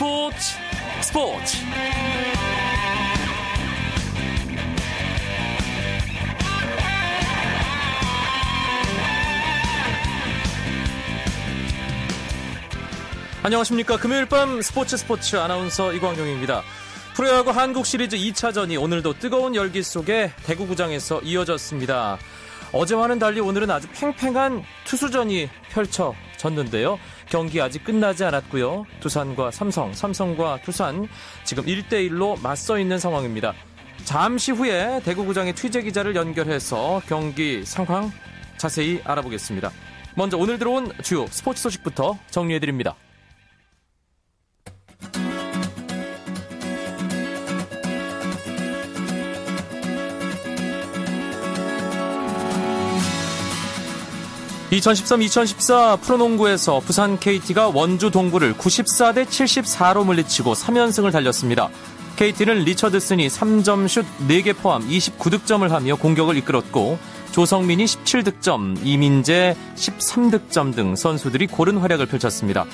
스포츠 스포츠. 안녕하십니까. 금요일 밤 스포츠 스포츠 아나운서 이광용입니다. 프로야구 한국 시리즈 2차전이 오늘도 뜨거운 열기 속에 대구구장에서 이어졌습니다 어제와는 달리 오늘은 아주 팽팽한 투수전이 펼쳐졌는데요. 경기 아직 끝나지 않았고요. 두산과 삼성, 삼성과 두산 지금 1대1로 맞서 있는 상황입니다. 잠시 후에 대구구장의 취재 기자를 연결해서 경기 상황 자세히 알아보겠습니다. 먼저 오늘 들어온 주요 스포츠 소식부터 정리해드립니다. 2013-2014 프로농구에서 부산 KT가 원주 동부를 94대 74로 물리치고 3연승을 달렸습니다. KT는 리처드슨이 3점 슛 4개 포함 29득점을 하며 공격을 이끌었고 조성민이 17득점, 이민재 13득점 등 선수들이 고른 활약을 펼쳤습니다.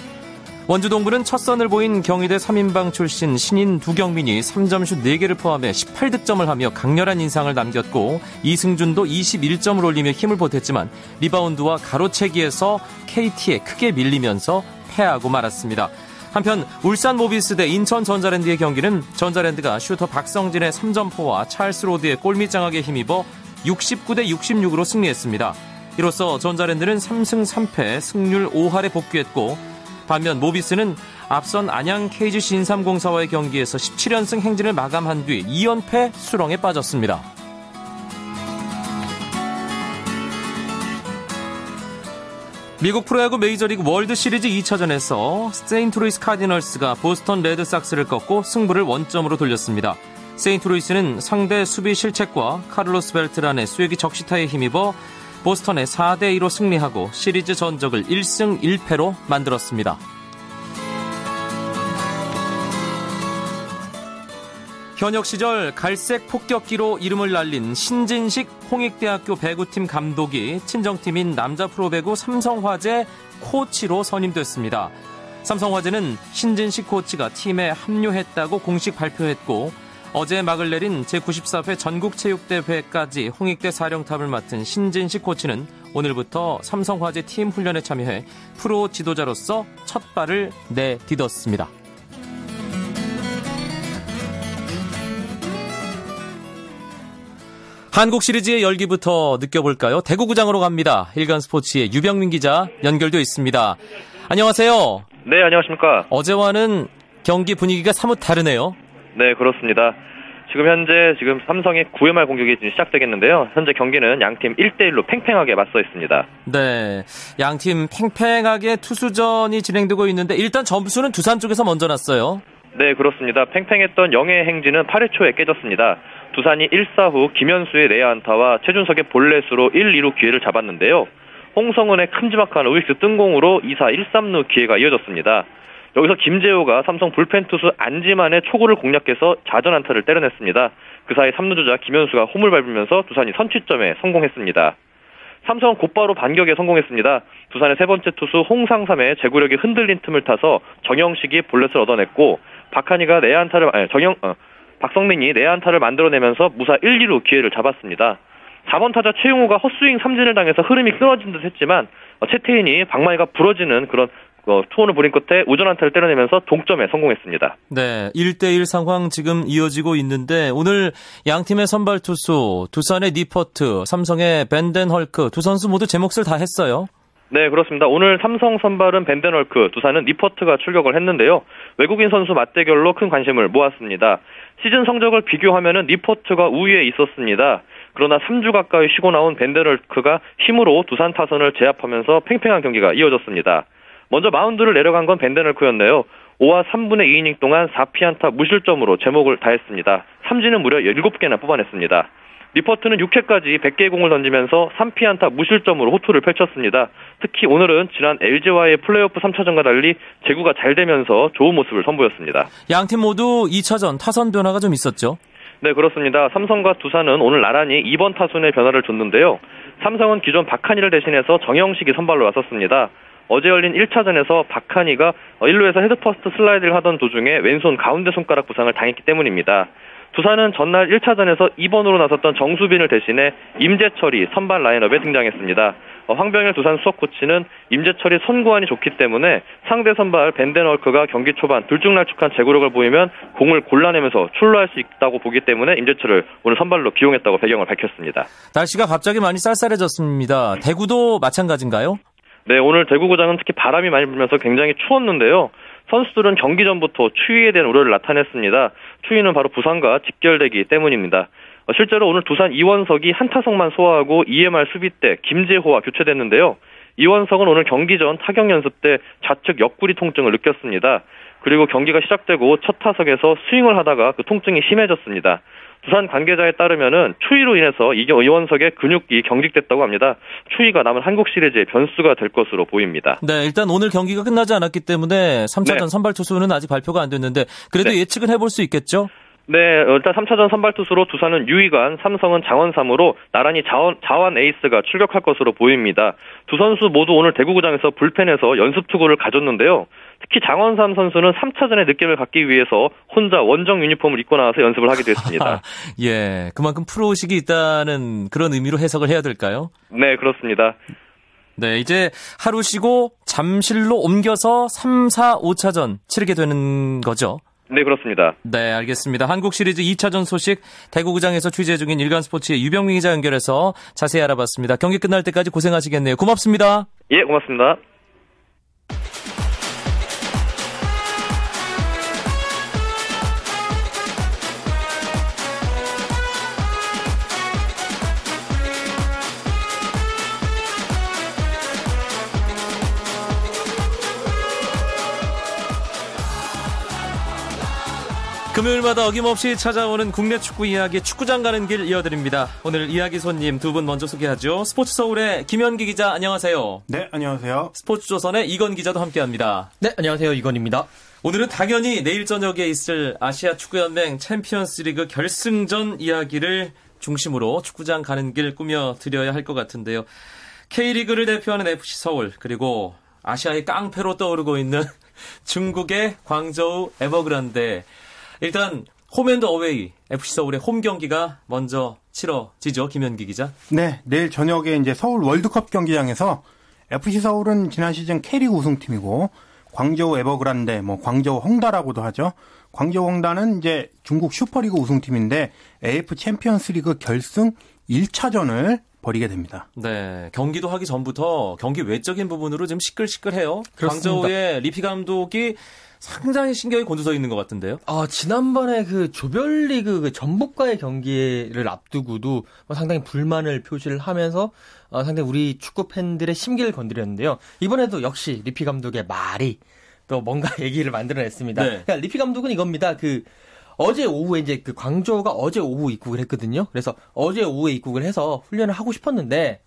원주 동부는 첫 선을 보인 경희대 3인방 출신 신인 두경민이 3점슛 4개를 포함해 18득점을 하며 강렬한 인상을 남겼고 이승준도 21점을 올리며 힘을 보탰지만 리바운드와 가로채기에서 KT에 크게 밀리면서 패하고 말았습니다. 한편 울산 모비스 대 인천 전자랜드의 경기는 전자랜드가 슈터 박성진의 3점포와 찰스 로드의 골밑장악에 힘입어 69대 66으로 승리했습니다. 이로써 전자랜드는 3승 3패 승률 5할에 복귀했고 반면 모비스는 앞선 안양 KGC 인삼공사와의 경기에서 17연승 행진을 마감한 뒤 2연패 수렁에 빠졌습니다. 미국 프로야구 메이저리그 월드 시리즈 2차전에서 세인트루이스 카디널스가 보스턴 레드삭스를 꺾고 승부를 원점으로 돌렸습니다. 세인트루이스는 상대 수비 실책과 카를로스 벨트란의 쐐기 적시타에 힘입어 보스턴에 4대 2로 승리하고 시리즈 전적을 1승 1패로 만들었습니다. 현역 시절 갈색 폭격기로 이름을 날린 신진식 홍익대학교 배구팀 감독이 친정팀인 남자 프로배구 삼성화재 코치로 선임됐습니다. 삼성화재는 신진식 코치가 팀에 합류했다고 공식 발표했고 어제 막을 내린 제94회 전국체육대회까지 홍익대 사령탑을 맡은 신진식 코치는 오늘부터 삼성화재 팀 훈련에 참여해 프로 지도자로서 첫 발을 내딛었습니다. 한국 시리즈의 열기부터 느껴볼까요? 대구구장으로 갑니다. 일간 스포츠의 유병민 기자 연결되어 있습니다. 안녕하세요. 네, 안녕하십니까. 어제와는 경기 분위기가 사뭇 다르네요. 네, 그렇습니다. 지금 현재 지금 삼성의 9회 말 공격이 시작되겠는데요. 현재 경기는 양팀 1대1로 팽팽하게 맞서 있습니다. 네. 양팀 팽팽하게 투수전이 진행되고 있는데 일단 점수는 두산 쪽에서 먼저 났어요. 네, 그렇습니다. 팽팽했던 영의 행진은 8회 초에 깨졌습니다. 두산이 1사 후 김현수의 내야 안타와 최준석의 볼넷으로 1, 2루 기회를 잡았는데요. 홍성은의 큼지막한 우익스 뜬공으로 2사 1삼루 기회가 이어졌습니다. 여기서 김재호가 삼성 불펜 투수 안지만의 초구를 공략해서 자전 안타를 때려냈습니다. 그 사이 3루 주자 김현수가 홈을 밟으면서 두산이 선취점에 성공했습니다. 삼성은 곧바로 반격에 성공했습니다. 두산의 세 번째 투수 홍상삼의 제구력이 흔들린 틈을 타서 정영식이 볼넷을 얻어냈고 박한이가 내안타를 아니 정영 어, 박성민이 내안타를 만들어내면서 무사 1, 2루 기회를 잡았습니다. 4번 타자 최용우가 헛스윙 삼진을 당해서 흐름이 끊어진 듯 했지만 어, 채태인이 방망이가 부러지는 그런 어, 투혼을 부린 끝에 우전 한타를 때려내면서 동점에 성공했습니다. 네, 1대1 상황 지금 이어지고 있는데 오늘 양 팀의 선발 투수 두산의 니퍼트, 삼성의 벤덴 헐크 두 선수 모두 제 몫을 다 했어요. 네, 그렇습니다. 오늘 삼성 선발은 벤덴 헐크, 두산은 니퍼트가 출격을 했는데요. 외국인 선수 맞대결로 큰 관심을 모았습니다. 시즌 성적을 비교하면 니퍼트가 우위에 있었습니다. 그러나 3주 가까이 쉬고 나온 밴덴헐크가 힘으로 두산 타선을 제압하면서 팽팽한 경기가 이어졌습니다. 먼저 마운드를 내려간 건 밴덴헐크였네요. 5와 3분의 2이닝 동안 4피안타 무실점으로 제 몫을 다했습니다. 삼진은 무려 7개나 뽑아냈습니다. 니퍼트는 6회까지 100개의 공을 던지면서 3피안타 무실점으로 호투를 펼쳤습니다. 특히 오늘은 지난 LG와의 플레이오프 3차전과 달리 제구가 잘 되면서 좋은 모습을 선보였습니다. 양팀 모두 2차전 타선 변화가 좀 있었죠? 네, 그렇습니다. 삼성과 두산은 오늘 나란히 2번 타순의 변화를 줬는데요. 삼성은 기존 박한이를 대신해서 정형식이 선발로 나섰습니다. 어제 열린 1차전에서 박한이가 1루에서 헤드퍼스트 슬라이드를 하던 도중에 왼손 가운데 손가락 부상을 당했기 때문입니다. 두산은 전날 1차전에서 2번으로 나섰던 정수빈을 대신해 임재철이 선발 라인업에 등장했습니다. 어, 황병일 두산 수석 코치는 임재철이 선구안이 좋기 때문에 상대 선발 벤데널크가 경기 초반 들쭉날쭉한 제구력을 보이면 공을 골라내면서 출루할 수 있다고 보기 때문에 임재철을 오늘 선발로 기용했다고 배경을 밝혔습니다. 날씨가 갑자기 많이 쌀쌀해졌습니다. 대구도 마찬가지인가요? 네, 오늘 대구구장은 특히 바람이 많이 불면서 굉장히 추웠는데요. 선수들은 경기 전부터 추위에 대한 우려를 나타냈습니다. 추위는 바로 부상과 직결되기 때문입니다. 어, 실제로 오늘 두산 이원석이 한 타석만 소화하고 EMR 수비 때 김재호와 교체됐는데요. 이원석은 오늘 경기 전 타격 연습 때 좌측 옆구리 통증을 느꼈습니다. 그리고 경기가 시작되고 첫 타석에서 스윙을 하다가 그 통증이 심해졌습니다. 두산 관계자에 따르면은 추위로 인해서 이원석의 근육이 경직됐다고 합니다. 추위가 남은 한국 시리즈의 변수가 될 것으로 보입니다. 네, 일단 오늘 경기가 끝나지 않았기 때문에 3차전 네. 선발 투수는 아직 발표가 안 됐는데 그래도 네. 예측은 해볼 수 있겠죠? 네, 일단 3차전 선발 투수로 두산은 유희관, 삼성은 장원삼으로 나란히 좌완, 좌완 에이스가 출격할 것으로 보입니다. 두 선수 모두 오늘 대구구장에서 불펜에서 연습 투구를 가졌는데요. 특히 장원삼 선수는 3차전의 느낌을 갖기 위해서 혼자 원정 유니폼을 입고 나와서 연습을 하게 됐습니다. 예, 그만큼 프로의식이 있다는 그런 의미로 해석을 해야 될까요? 네, 그렇습니다. 네, 이제 하루 쉬고 잠실로 옮겨서 3, 4, 5차전 치르게 되는 거죠. 네, 그렇습니다. 네, 알겠습니다. 한국 시리즈 2차전 소식 대구구장에서 취재 중인 일간 스포츠의 유병민 기자 연결해서 자세히 알아봤습니다. 경기 끝날 때까지 고생하시겠네요. 고맙습니다. 예, 고맙습니다. 금요일마다 어김없이 찾아오는 국내 축구 이야기 축구장 가는 길 이어드립니다. 오늘 이야기 손님 두 분 먼저 소개하죠. 스포츠 서울의 김현기 기자 안녕하세요. 네, 안녕하세요. 스포츠 조선의 이건 기자도 함께합니다. 네, 안녕하세요. 이건입니다. 오늘은 당연히 내일 저녁에 있을 아시아 축구연맹 챔피언스리그 결승전 이야기를 중심으로 축구장 가는 길 꾸며 드려야 할 것 같은데요. K리그를 대표하는 FC 서울 그리고 아시아의 깡패로 떠오르고 있는 중국의 광저우 에버그란데 일단 홈앤드 어웨이 FC 서울의 홈 경기가 먼저 치러지죠. 김현기 기자. 네, 내일 저녁에 이제 서울 월드컵 경기장에서 FC 서울은 지난 시즌 K리그 우승팀이고 광저우 에버그란데 뭐 광저우 헝다라고도 하죠. 광저우 헝다는 이제 중국 슈퍼리그 우승팀인데 AFC 챔피언스리그 결승 1차전을 벌이게 됩니다. 네, 경기도 하기 전부터 경기 외적인 부분으로 좀 시끌시끌해요. 그렇습니다. 광저우의 리피 감독이 상당히 신경이 곤두서 있는 것 같은데요. 아, 지난번에 그 조별리그 그 전북과의 경기를 앞두고도 뭐 상당히 불만을 표시를 하면서 어, 상당히 우리 축구 팬들의 심기를 건드렸는데요. 이번에도 역시 리피 감독의 말이 또 뭔가 얘기를 만들어냈습니다. 네. 그러니까 리피 감독은 이겁니다. 그 어제 오후에 이제 그 광저우가 어제 오후 입국을 했거든요. 그래서 어제 오후에 입국을 해서 훈련을 하고 싶었는데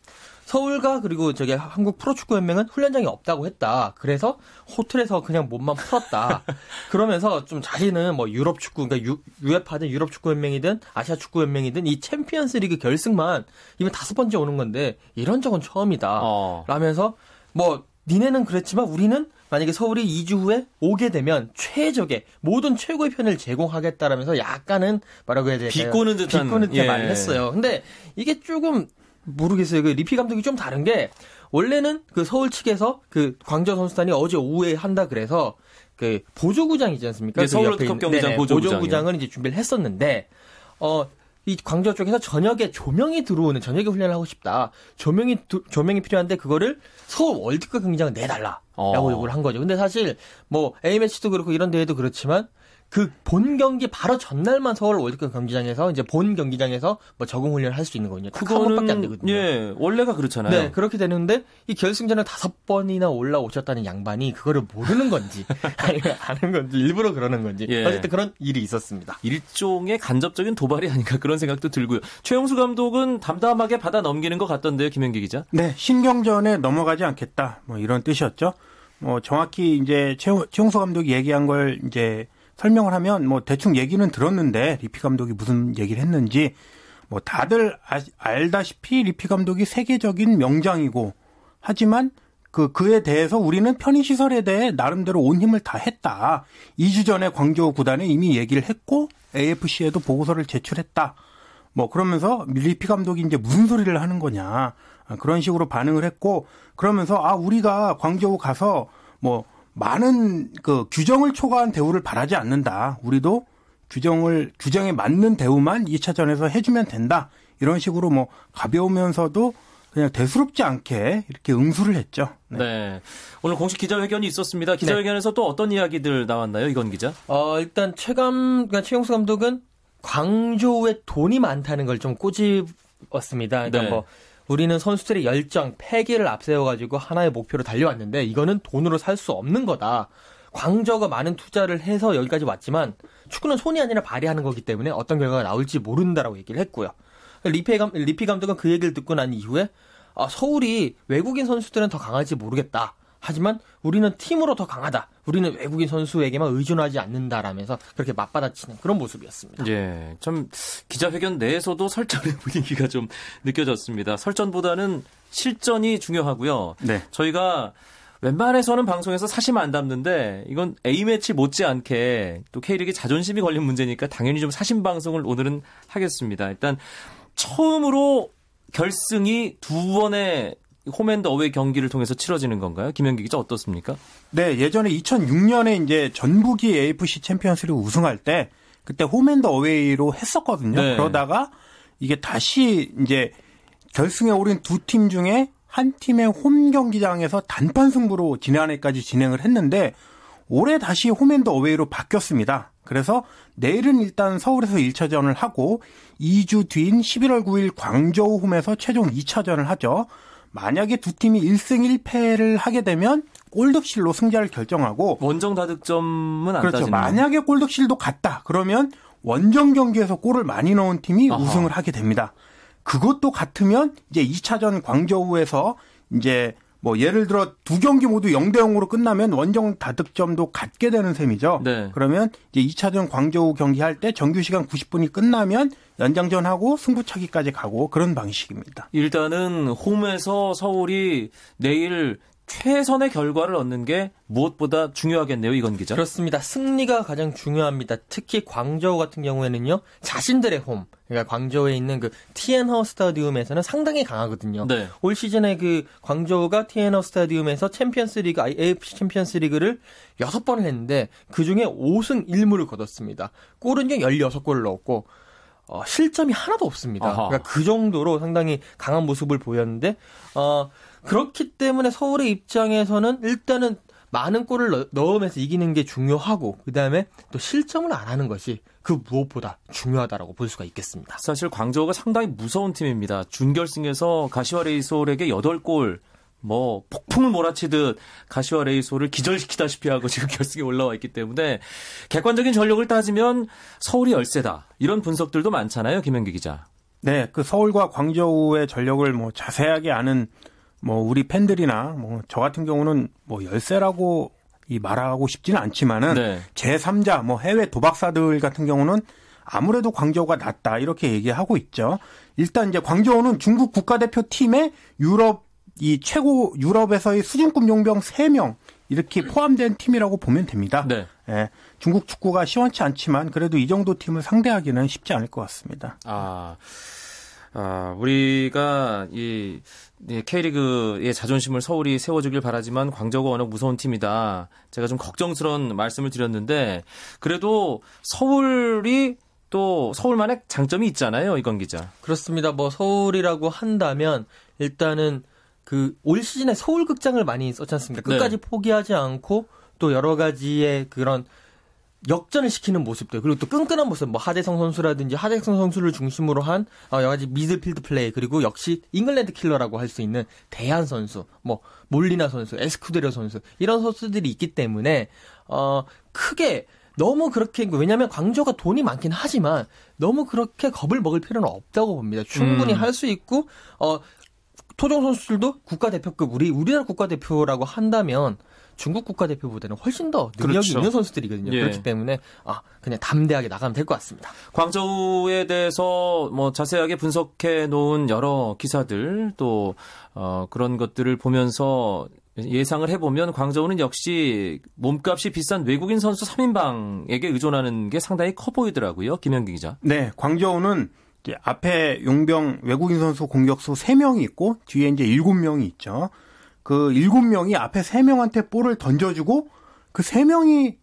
서울과 그리고 저기 한국 프로축구연맹은 훈련장이 없다고 했다. 그래서 호텔에서 그냥 몸만 풀었다. 그러면서 좀 자기는 뭐 유럽 축구, 그러니까 유, UEFA든 유럽 축구연맹이든 아시아 축구연맹이든 이 챔피언스 리그 결승만 이번 다섯 번째 오는 건데 이런 적은 처음이다. 어. 라면서 뭐 니네는 그랬지만 우리는 만약에 서울이 2주 후에 오게 되면 최적의 모든 최고의 편의를 제공하겠다라면서 약간은 뭐라고 해야 될까요? 비꼬는 듯한 비꼬는 듯한 예. 말을 했어요. 근데 이게 조금 모르겠어요. 그 리피 감독이 좀 다른 게 원래는 그 서울 측에서 그 광저 선수단이 어제 오후에 한다 그래서 그 보조구장이지 않습니까? 네, 그 서울 월드컵 경기장 보조구장 보조구장을 이제 준비를 했었는데 어. 이 광저 쪽에서 저녁에 조명이 들어오는 저녁에 훈련을 하고 싶다. 조명이 조명이 필요한데 그거를 서울 월드컵 경기장을 내달라라고 어. 요구를 한 거죠. 근데 사실 뭐 A 매치도 그렇고 이런 대회도 그렇지만 그 본 경기 바로 전날만 서울 월드컵 경기장에서 이제 본 경기장에서 뭐 적응 훈련을 할 수 있는 거거든요. 그거는 안 되거든요. 예, 원래가 그렇잖아요. 네, 그렇게 되는데 이 결승전에 다섯 번이나 올라오셨다는 양반이 그거를 모르는 건지 아니면 아는 건지 일부러 그러는 건지 예. 어쨌든 그런 일이 있었습니다. 일종의 간접적인 도발이 아닌가 그런 생각도 들고요. 최용수 감독은 담담하게 받아 넘기는 것 같던데요, 김현기 기자. 네, 신경전에 넘어가지 않겠다. 뭐 이런 뜻이었죠. 뭐 정확히 이제 최, 최용수 감독이 얘기한 걸 이제 설명을 하면 뭐 대충 얘기는 들었는데 리피 감독이 무슨 얘기를 했는지 뭐 다들 아, 알다시피 리피 감독이 세계적인 명장이고 하지만 그 그에 대해서 우리는 편의 시설에 대해 나름대로 온 힘을 다 했다. 2주 전에 광저우 구단에 이미 얘기를 했고 AFC에도 보고서를 제출했다. 뭐 그러면서 밀리피 감독이 이제 무슨 소리를 하는 거냐 아, 그런 식으로 반응을 했고 그러면서 아 우리가 광저우 가서 뭐 많은 그 규정을 초과한 대우를 바라지 않는다. 우리도 규정을 규정에 맞는 대우만 2차전에서 해주면 된다. 이런 식으로 뭐 가벼우면서도 그냥 대수롭지 않게 이렇게 응수를 했죠. 네. 네. 오늘 공식 기자회견이 있었습니다. 기자회견에서 네. 또 어떤 이야기들 나왔나요, 이건 기자? 어, 일단 최감, 그러니까 최용수 감독은 광저우에 돈이 많다는 걸 좀 꼬집었습니다. 그러니까 네. 뭐 우리는 선수들의 열정, 패기를 앞세워가지고 하나의 목표로 달려왔는데 이거는 돈으로 살 수 없는 거다. 광저우가 많은 투자를 해서 여기까지 왔지만 축구는 손이 아니라 발이 하는 거기 때문에 어떤 결과가 나올지 모른다라고 얘기를 했고요. 리피, 감, 리피 감독은 그 얘기를 듣고 난 이후에 아, 서울이 외국인 선수들은 더 강할지 모르겠다. 하지만 우리는 팀으로 더 강하다. 우리는 외국인 선수에게만 의존하지 않는다라면서 그렇게 맞받아치는 그런 모습이었습니다. 예. 좀 기자회견 내에서도 설전의 분위기가 좀 느껴졌습니다. 설전보다는 실전이 중요하고요. 네. 저희가 웬만해서는 방송에서 사심 안 담는데 이건 A매치 못지않게 또 K리그 자존심이 걸린 문제니까 당연히 좀 사심 방송을 오늘은 하겠습니다. 일단 처음으로 결승이 두 번의 홈앤드 어웨이 경기를 통해서 치러지는 건가요? 김현기 기자 어떻습니까? 네, 예전에 2006년에 이제 전북이 AFC 챔피언스리그 우승할 때 그때 홈앤드 어웨이로 했었거든요. 네. 그러다가 이게 다시 이제 결승에 오른 두 팀 중에 한 팀의 홈 경기장에서 단판 승부로 지난해까지 진행을 했는데 올해 다시 홈앤드 어웨이로 바뀌었습니다. 그래서 내일은 일단 서울에서 1차전을 하고 2주 뒤인 11월 9일 광저우 홈에서 최종 2차전을 하죠. 만약에 두 팀이 1승 1패를 하게 되면 골득실로 승자를 결정하고 원정 다득점은 안 그렇죠. 따지는 만약에 골득실도 같다. 그러면 원정 경기에서 골을 많이 넣은 팀이 아하. 우승을 하게 됩니다. 그것도 같으면 이제 2차전 광저우에서 이제 뭐 예를 들어 두 경기 모두 0대 0으로 끝나면 원정 다득점도 갖게 되는 셈이죠. 네. 그러면 이제 2차전 광저우 경기할 때 정규 시간 90분이 끝나면 연장전하고 승부차기까지 가고 그런 방식입니다. 일단은 홈에서 서울이 내일 최선의 결과를 얻는 게 무엇보다 중요하겠네요, 이건 기자. 그렇습니다. 승리가 가장 중요합니다. 특히 광저우 같은 경우에는요, 자신들의 홈, 그러니까 광저우에 있는 그 티엔허 스타디움에서는 상당히 강하거든요. 네. 올 시즌에 그 광저우가 티엔허 스타디움에서 챔피언스 리그, AFC 챔피언스 리그를 6번을 했는데, 그 중에 5승 1무를 거뒀습니다. 골은요, 16골을 넣었고, 어, 실점이 하나도 없습니다. 그러니까 그 정도로 상당히 강한 모습을 보였는데, 어, 그렇기 때문에 서울의 입장에서는 일단은 많은 골을 넣으면서 이기는 게 중요하고 그다음에 또 실점을 안 하는 것이 그 무엇보다 중요하다라고 볼 수가 있겠습니다. 사실 광저우가 상당히 무서운 팀입니다. 준결승에서 가시와 레이솔에게 8골 뭐 폭풍을 몰아치듯 가시와 레이솔을 기절시키다시피 하고 지금 결승에 올라와 있기 때문에 객관적인 전력을 따지면 서울이 열세다. 이런 분석들도 많잖아요, 김현기 기자. 네, 그 서울과 광저우의 전력을 뭐 자세하게 아는 뭐 우리 팬들이나 뭐 저 같은 경우는 뭐 열세라고 이 말하고 싶지는 않지만은 네. 제3자 뭐 해외 도박사들 같은 경우는 아무래도 광저우가 낫다 이렇게 얘기하고 있죠. 일단 이제 광저우는 중국 국가대표 팀의 유럽 이 최고 유럽에서의 수준급 용병 3명 이렇게 포함된 팀이라고 보면 됩니다. 네. 예, 중국 축구가 시원치 않지만 그래도 이 정도 팀을 상대하기는 쉽지 않을 것 같습니다. 아. 아, 우리가 이 K리그의 자존심을 서울이 세워주길 바라지만 광저우가 워낙 무서운 팀이다. 제가 좀 걱정스러운 말씀을 드렸는데 그래도 서울이 또 서울만의 장점이 있잖아요, 이건 기자. 그렇습니다. 뭐 서울이라고 한다면 일단은 그 올 시즌에 서울 극장을 많이 썼지 않습니까? 끝까지 네. 포기하지 않고 또 여러 가지의 그런 역전을 시키는 모습들 그리고 또 끈끈한 모습 뭐 하대성 선수라든지 하대성 선수를 중심으로 한 어, 여러 가지 미들필드 플레이 그리고 역시 잉글랜드 킬러라고 할 수 있는 데얀 선수 뭐 몰리나 선수 에스쿠데로 선수 이런 선수들이 있기 때문에 어 크게 너무 그렇게 왜냐하면 광저우가 돈이 많긴 하지만 너무 그렇게 겁을 먹을 필요는 없다고 봅니다 충분히 음. 할수 있고 어 토종 선수들도 국가대표급 우리 우리나라 국가대표라고 한다면 중국 국가대표보다는 훨씬 더 능력이 그렇죠. 있는 선수들이거든요. 예. 그렇기 때문에 아 그냥 담대하게 나가면 될 것 같습니다. 광저우에 대해서 뭐 자세하게 분석해 놓은 여러 기사들 또 어, 그런 것들을 보면서 예상을 해보면 광저우는 역시 몸값이 비싼 외국인 선수 3인방에게 의존하는 게 상당히 커 보이더라고요. 김현기 기자. 네, 광저우는 앞에 용병 외국인 선수 공격수 3명이 있고 뒤에 이제 7명이 있죠. 그 7명이 앞에 3명한테 볼을 던져주고 그 3명이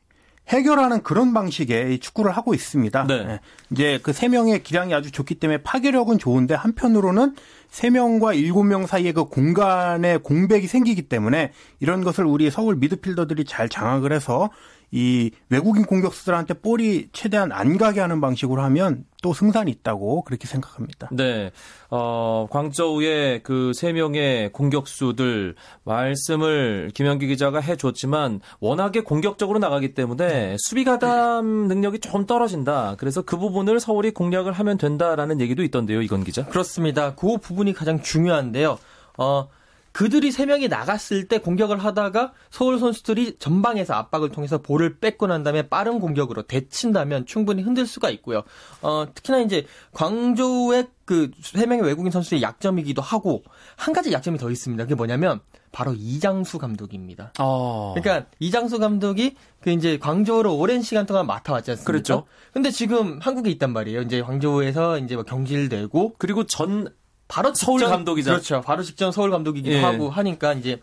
해결하는 그런 방식의 축구를 하고 있습니다. 네. 네. 이제 그세 명의 기량이 아주 좋기 때문에 파괴력은 좋은데 한편으로는 세 명과 일곱 명 사이에 그 공간에 공백이 생기기 때문에 이런 것을 우리 서울 미드필더들이 잘 장악을 해서 이 외국인 공격수들한테 볼이 최대한 안 가게 하는 방식으로 하면 또 승산이 있다고 그렇게 생각합니다. 네. 어, 광저우의 그 세 명의 공격수들 말씀을 김현기 기자가 해 줬지만 워낙에 공격적으로 나가기 때문에 수비 가담 능력이 조금 떨어진다. 그래서 그 부분을 서울이 공략을 하면 된다라는 얘기도 있던데요, 이건 기자. 그렇습니다. 그 부분이 가장 중요한데요. 어, 그들이 세 명이 나갔을 때 공격을 하다가 서울 선수들이 전방에서 압박을 통해서 볼을 뺏고 난 다음에 빠른 공격으로 대친다면 충분히 흔들 수가 있고요. 어, 특히나 이제 광저우의 그 세 명의 외국인 선수의 약점이기도 하고 한 가지 약점이 더 있습니다. 그게 뭐냐면 바로 이장수 감독입니다. 어. 그러니까 이장수 감독이 그 이제 광저우를 오랜 시간 동안 맡아왔지 않습니까? 그렇죠. 근데 지금 한국에 있단 말이에요. 이제 광저우에서 이제 뭐 경질되고 그리고 전 바로 서울 직전- 감독이자. 그렇죠. 바로 직전 서울 감독이기도 예. 하고 하니까 이제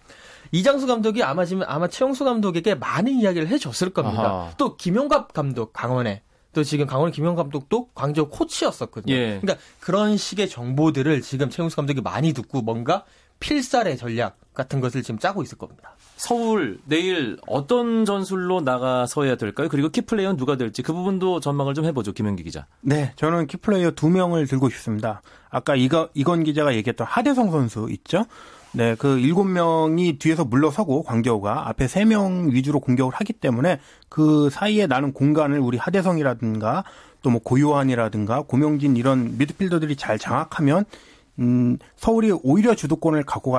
이장수 감독이 아마 지금 아마 최용수 감독에게 많은 이야기를 해줬을 겁니다. 아하. 또 김용갑 감독 강원에 또 지금 강원의 김용 감독도 광저우 코치였었거든요. 예. 그러니까 그런 식의 정보들을 지금 최용수 감독이 많이 듣고 뭔가 필살의 전략 같은 것을 지금 짜고 있을 겁니다. 서울 내일 어떤 전술로 나가서야 될까요? 그리고 키플레이어는 누가 될지 그 부분도 전망을 좀 해보죠, 김현기 기자. 네, 저는 키플레이어 두 명을 들고 싶습니다. 아까 이거, 이건 기자가 얘기했던 하대성 선수 있죠? 네, 그 일곱 명이 뒤에서 물러서고 광저우가 앞에 세 명 위주로 공격을 하기 때문에 그 사이에 나는 공간을 우리 하대성이라든가 또 뭐 고요한이라든가 고명진 이런 미드필더들이 잘 장악하면 음, 서울이 오히려 주도권을 갖고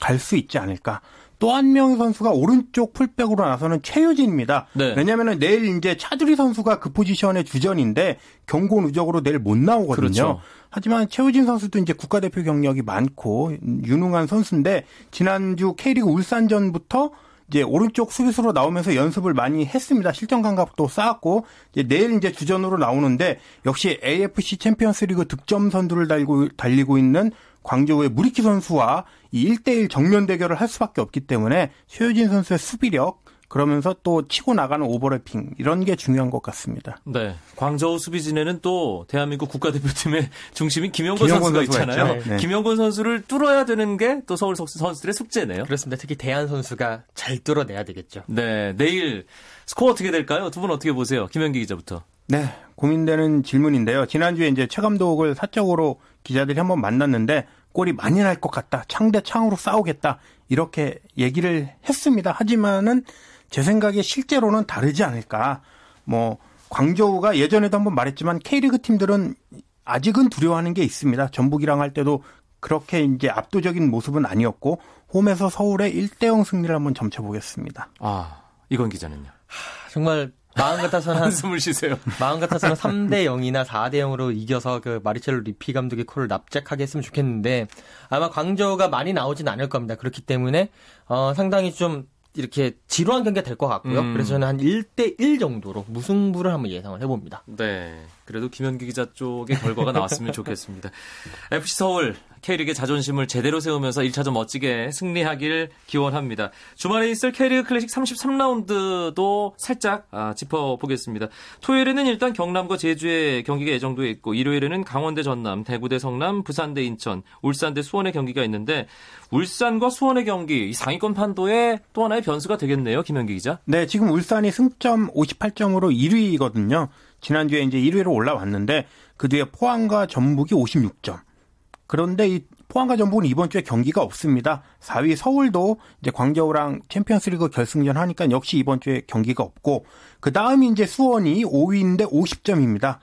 갈 수 있지 않을까. 또 한 명의 선수가 오른쪽 풀백으로 나서는 최효진입니다. 네. 왜냐하면 내일 이제 차두리 선수가 그 포지션의 주전인데 경고 누적으로 내일 못 나오거든요. 그렇죠. 하지만 최우진 선수도 이제 국가대표 경력이 많고 유능한 선수인데 지난주 K리그 울산전부터 이제 오른쪽 수비수로 나오면서 연습을 많이 했습니다. 실전 감각도 쌓았고 이제 내일 이제 주전으로 나오는데 역시 AFC 챔피언스리그 득점 선두를 달고 달리고 있는 광저우의 무리키 선수와 이 1대1 정면 대결을 할 수밖에 없기 때문에 최효진 선수의 수비력 그러면서 또 치고 나가는 오버래핑 이런 게 중요한 것 같습니다. 네. 광저우 수비진에는 또 대한민국 국가대표팀의 중심인 김영권 김영권 선수가 선수가 있잖아요. 네. 김영권 선수를 뚫어야 되는 게 또 서울 선수들의 숙제네요. 그렇습니다. 특히 대한 선수가 잘 뚫어내야 되겠죠. 네. 내일 스코어 어떻게 될까요? 두 분 어떻게 보세요? 김현기 기자부터. 네, 고민되는 질문인데요. 지난주에 이제 최 감독을 사적으로 기자들이 한번 만났는데 골이 많이 날 것 같다. 창 대 창으로 싸우겠다. 이렇게 얘기를 했습니다. 하지만은 제 생각에 실제로는 다르지 않을까. 뭐 광저우가 예전에도 한번 말했지만 K리그 팀들은 아직은 두려워하는 게 있습니다. 전북이랑 할 때도 그렇게 이제 압도적인 모습은 아니었고 홈에서 서울의 1대0 승리를 한번 점쳐보겠습니다. 아, 이건 기자는요. 정말 마음 같아서는 한 한숨을 쉬세요. 마음 같아서는 3대 0이나 4대 0으로 이겨서 그 마리첼로 리피 감독의 콜을 납작하게 했으면 좋겠는데 아마 광저우가 많이 나오진 않을 겁니다. 그렇기 때문에 어, 상당히 좀 이렇게 지루한 경기가 될 것 같고요. 음. 그래서 저는 한 1대 1 정도로 무승부를 한번 예상을 해봅니다. 네. 그래도 김현기 기자 쪽의 결과가 나왔으면 좋겠습니다. FC 서울 K리그의 자존심을 제대로 세우면서 1차전 멋지게 승리하길 기원합니다. 주말에 있을 K리그 클래식 33라운드도 살짝 아, 짚어보겠습니다. 토요일에는 일단 경남과 제주의 경기가 예정돼 있고 일요일에는 강원대 전남, 대구대 성남, 부산대 인천, 울산대 수원의 경기가 있는데 울산과 수원의 경기 이 상위권 판도에 또 하나의 변수가 되겠네요. 김현기 기자. 네, 지금 울산이 승점 58점으로 1위거든요. 지난주에 이제 1위로 올라왔는데 그 뒤에 포항과 전북이 56점. 그런데 이 포항과 전북은 이번 주에 경기가 없습니다. 4위 서울도 이제 광저우랑 챔피언스리그 결승전 하니까 역시 이번 주에 경기가 없고 그 다음이 이제 수원이 5위인데 50점입니다.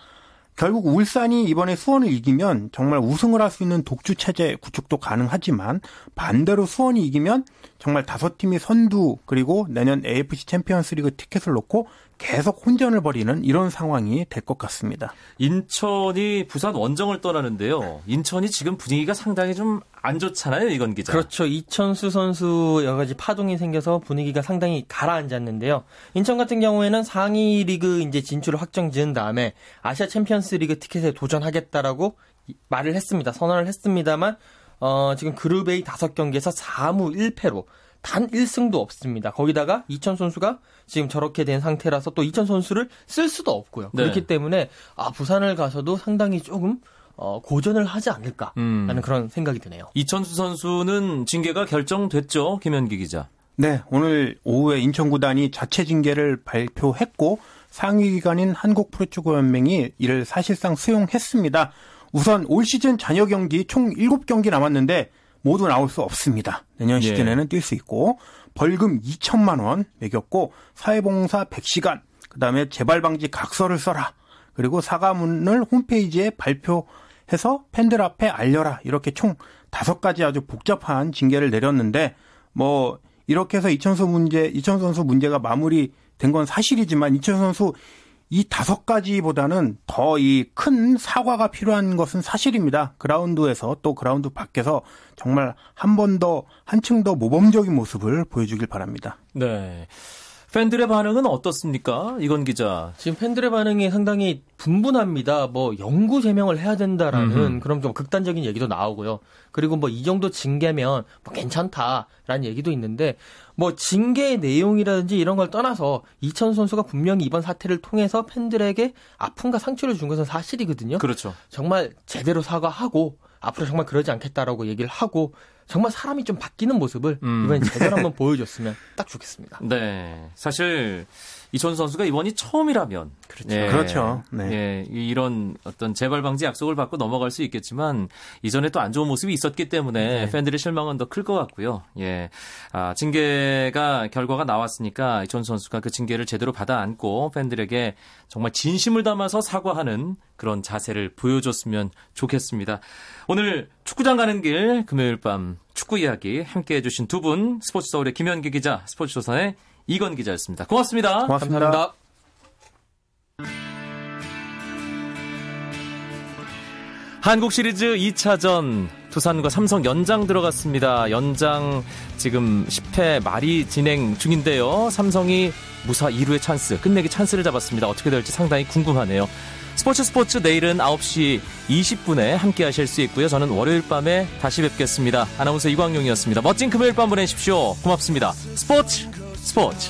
결국 울산이 이번에 수원을 이기면 정말 우승을 할 수 있는 독주 체제 구축도 가능하지만 반대로 수원이 이기면 정말 다섯 팀이 선두 그리고 내년 AFC 챔피언스리그 티켓을 놓고 계속 혼전을 벌이는 이런 상황이 될 것 같습니다. 인천이 부산 원정을 떠나는데요. 인천이 지금 분위기가 상당히 좀 안 좋잖아요, 이건 기자. 그렇죠. 이천수 선수 여러 가지 파동이 생겨서 분위기가 상당히 가라앉았는데요. 인천 같은 경우에는 상위 리그 이제 진출을 확정 지은 다음에 아시아 챔피언스 리그 티켓에 도전하겠다라고 말을 했습니다. 선언을 했습니다만 어, 지금 그룹 A 다섯 경기에서 4무 1패로 단 1승도 없습니다. 거기다가 이천 선수가 지금 저렇게 된 상태라서 또 이천 선수를 쓸 수도 없고요. 네. 그렇기 때문에 아 부산을 가서도 상당히 조금 어, 고전을 하지 않을까라는 음. 그런 생각이 드네요. 이천수 선수는 징계가 결정됐죠, 김현기 기자. 네, 오늘 오후에 인천 구단이 자체 징계를 발표했고 상위 기관인 한국프로축구연맹이 이를 사실상 수용했습니다. 우선 올 시즌 잔여 경기 총 7경기 남았는데 모두 나올 수 없습니다. 내년 예. 시즌에는 뛸 수 있고 벌금 2천만 원 매겼고 사회봉사 100시간 그다음에 재발 방지 각서를 써라. 그리고 사과문을 홈페이지에 발표해서 팬들 앞에 알려라. 이렇게 총 다섯 가지 아주 복잡한 징계를 내렸는데 뭐 이렇게 해서 이천수 문제, 이천수 선수 문제가 마무리된 건 사실이지만 이천수 선수 이 다섯 가지보다는 더 이 큰 사과가 필요한 것은 사실입니다. 그라운드에서 또 그라운드 밖에서 정말 한 번 더, 한층 더 모범적인 모습을 보여주길 바랍니다. 네. 팬들의 반응은 어떻습니까? 이건 기자. 지금 팬들의 반응이 상당히 분분합니다. 뭐 영구 제명을 해야 된다라는 음흠. 그런 좀 극단적인 얘기도 나오고요. 그리고 뭐 이 정도 징계면 뭐 괜찮다라는 얘기도 있는데 뭐 징계의 내용이라든지 이런 걸 떠나서 이천 선수가 분명히 이번 사태를 통해서 팬들에게 아픔과 상처를 준 것은 사실이거든요. 그렇죠. 정말 제대로 사과하고 앞으로 정말 그러지 않겠다라고 얘기를 하고 정말 사람이 좀 바뀌는 모습을 음. 이번에 제대로 한번 보여줬으면 딱 좋겠습니다. 네. 사실 이천수 선수가 이번이 처음이라면 그렇죠. 그렇죠. 네. 예, 이- 이런 어떤 재발 방지 약속을 받고 넘어갈 수 있겠지만 이전에 또 안 좋은 모습이 있었기 때문에 팬들의 실망은 더 클 것 같고요. 예. 아, 징계가 결과가 나왔으니까 이천수 선수가 그 징계를 제대로 받아 안고 팬들에게 정말 진심을 담아서 사과하는 그런 자세를 보여줬으면 좋겠습니다. 오늘 축구장 가는 길 금요일 밤 축구 이야기 함께 해주신 두 분 스포츠 서울의 김현기 기자, 스포츠 조선의 이건 기자였습니다. 고맙습니다. 고맙습니다. 감사합니다. 한국 시리즈 2차전 두산과 삼성 연장 들어갔습니다. 연장 지금 10회 말이 진행 중인데요. 삼성이 무사 2루의 찬스, 끝내기 찬스를 잡았습니다. 어떻게 될지 상당히 궁금하네요. 스포츠 스포츠 내일은 9시 20분에 함께 하실 수 있고요. 저는 월요일 밤에 다시 뵙겠습니다. 아나운서 이광용이었습니다. 멋진 금요일 밤 보내십시오. 고맙습니다. 스포츠 스포츠